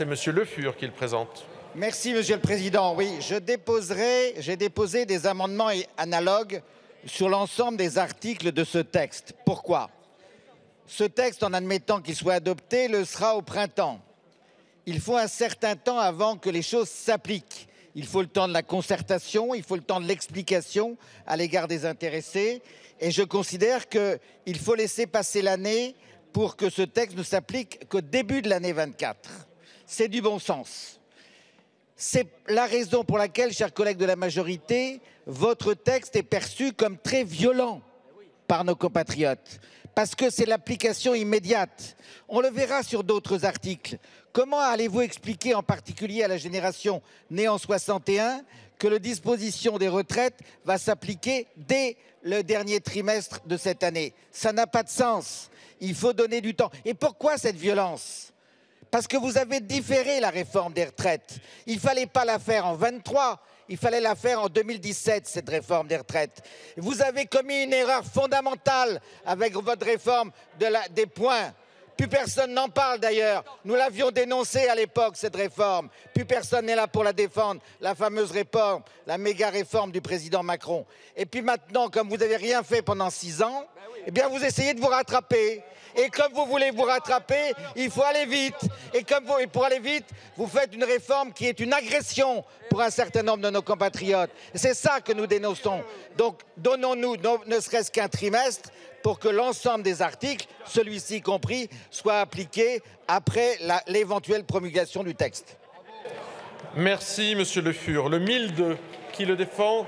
C'est M. Le Fur qui le présente. Merci, Monsieur le Président. Oui, je déposerai, j'ai déposé des amendements analogues sur l'ensemble des articles de ce texte. Pourquoi? Ce texte, en admettant qu'il soit adopté, le sera au printemps. Il faut un certain temps avant que les choses s'appliquent. Il faut le temps de la concertation, il faut le temps de l'explication à l'égard des intéressés. Et je considère qu'il faut laisser passer l'année pour que ce texte ne s'applique qu'au début de l'année 24. C'est du bon sens. C'est la raison pour laquelle, chers collègues de la majorité, votre texte est perçu comme très violent par nos compatriotes, parce que c'est l'application immédiate. On le verra sur d'autres articles. Comment allez-vous expliquer en particulier à la génération née en 61 que la disposition des retraites va s'appliquer dès le dernier trimestre de cette année? Ça n'a pas de sens. Il faut donner du temps. Et pourquoi cette violence? Parce que vous avez différé la réforme des retraites. Il ne fallait pas la faire en 23, il fallait la faire en 2017, cette réforme des retraites. Vous avez commis une erreur fondamentale avec votre réforme des points. Plus personne n'en parle d'ailleurs. Nous l'avions dénoncé à l'époque, cette réforme. Plus personne n'est là pour la défendre. La fameuse réforme, la méga réforme du président Macron. Et puis maintenant, comme vous n'avez rien fait pendant six ans, eh bien vous essayez de vous rattraper. Et comme vous voulez vous rattraper, il faut aller vite. Et comme pour aller vite, vous faites une réforme qui est une agression pour un certain nombre de nos compatriotes. C'est ça que nous dénonçons. Donc donnons-nous ne serait-ce qu'un trimestre pour que l'ensemble des articles, celui-ci compris, soient appliqués après l'éventuelle promulgation du texte. Merci, Monsieur Le Fur. Le 1002, qui le défend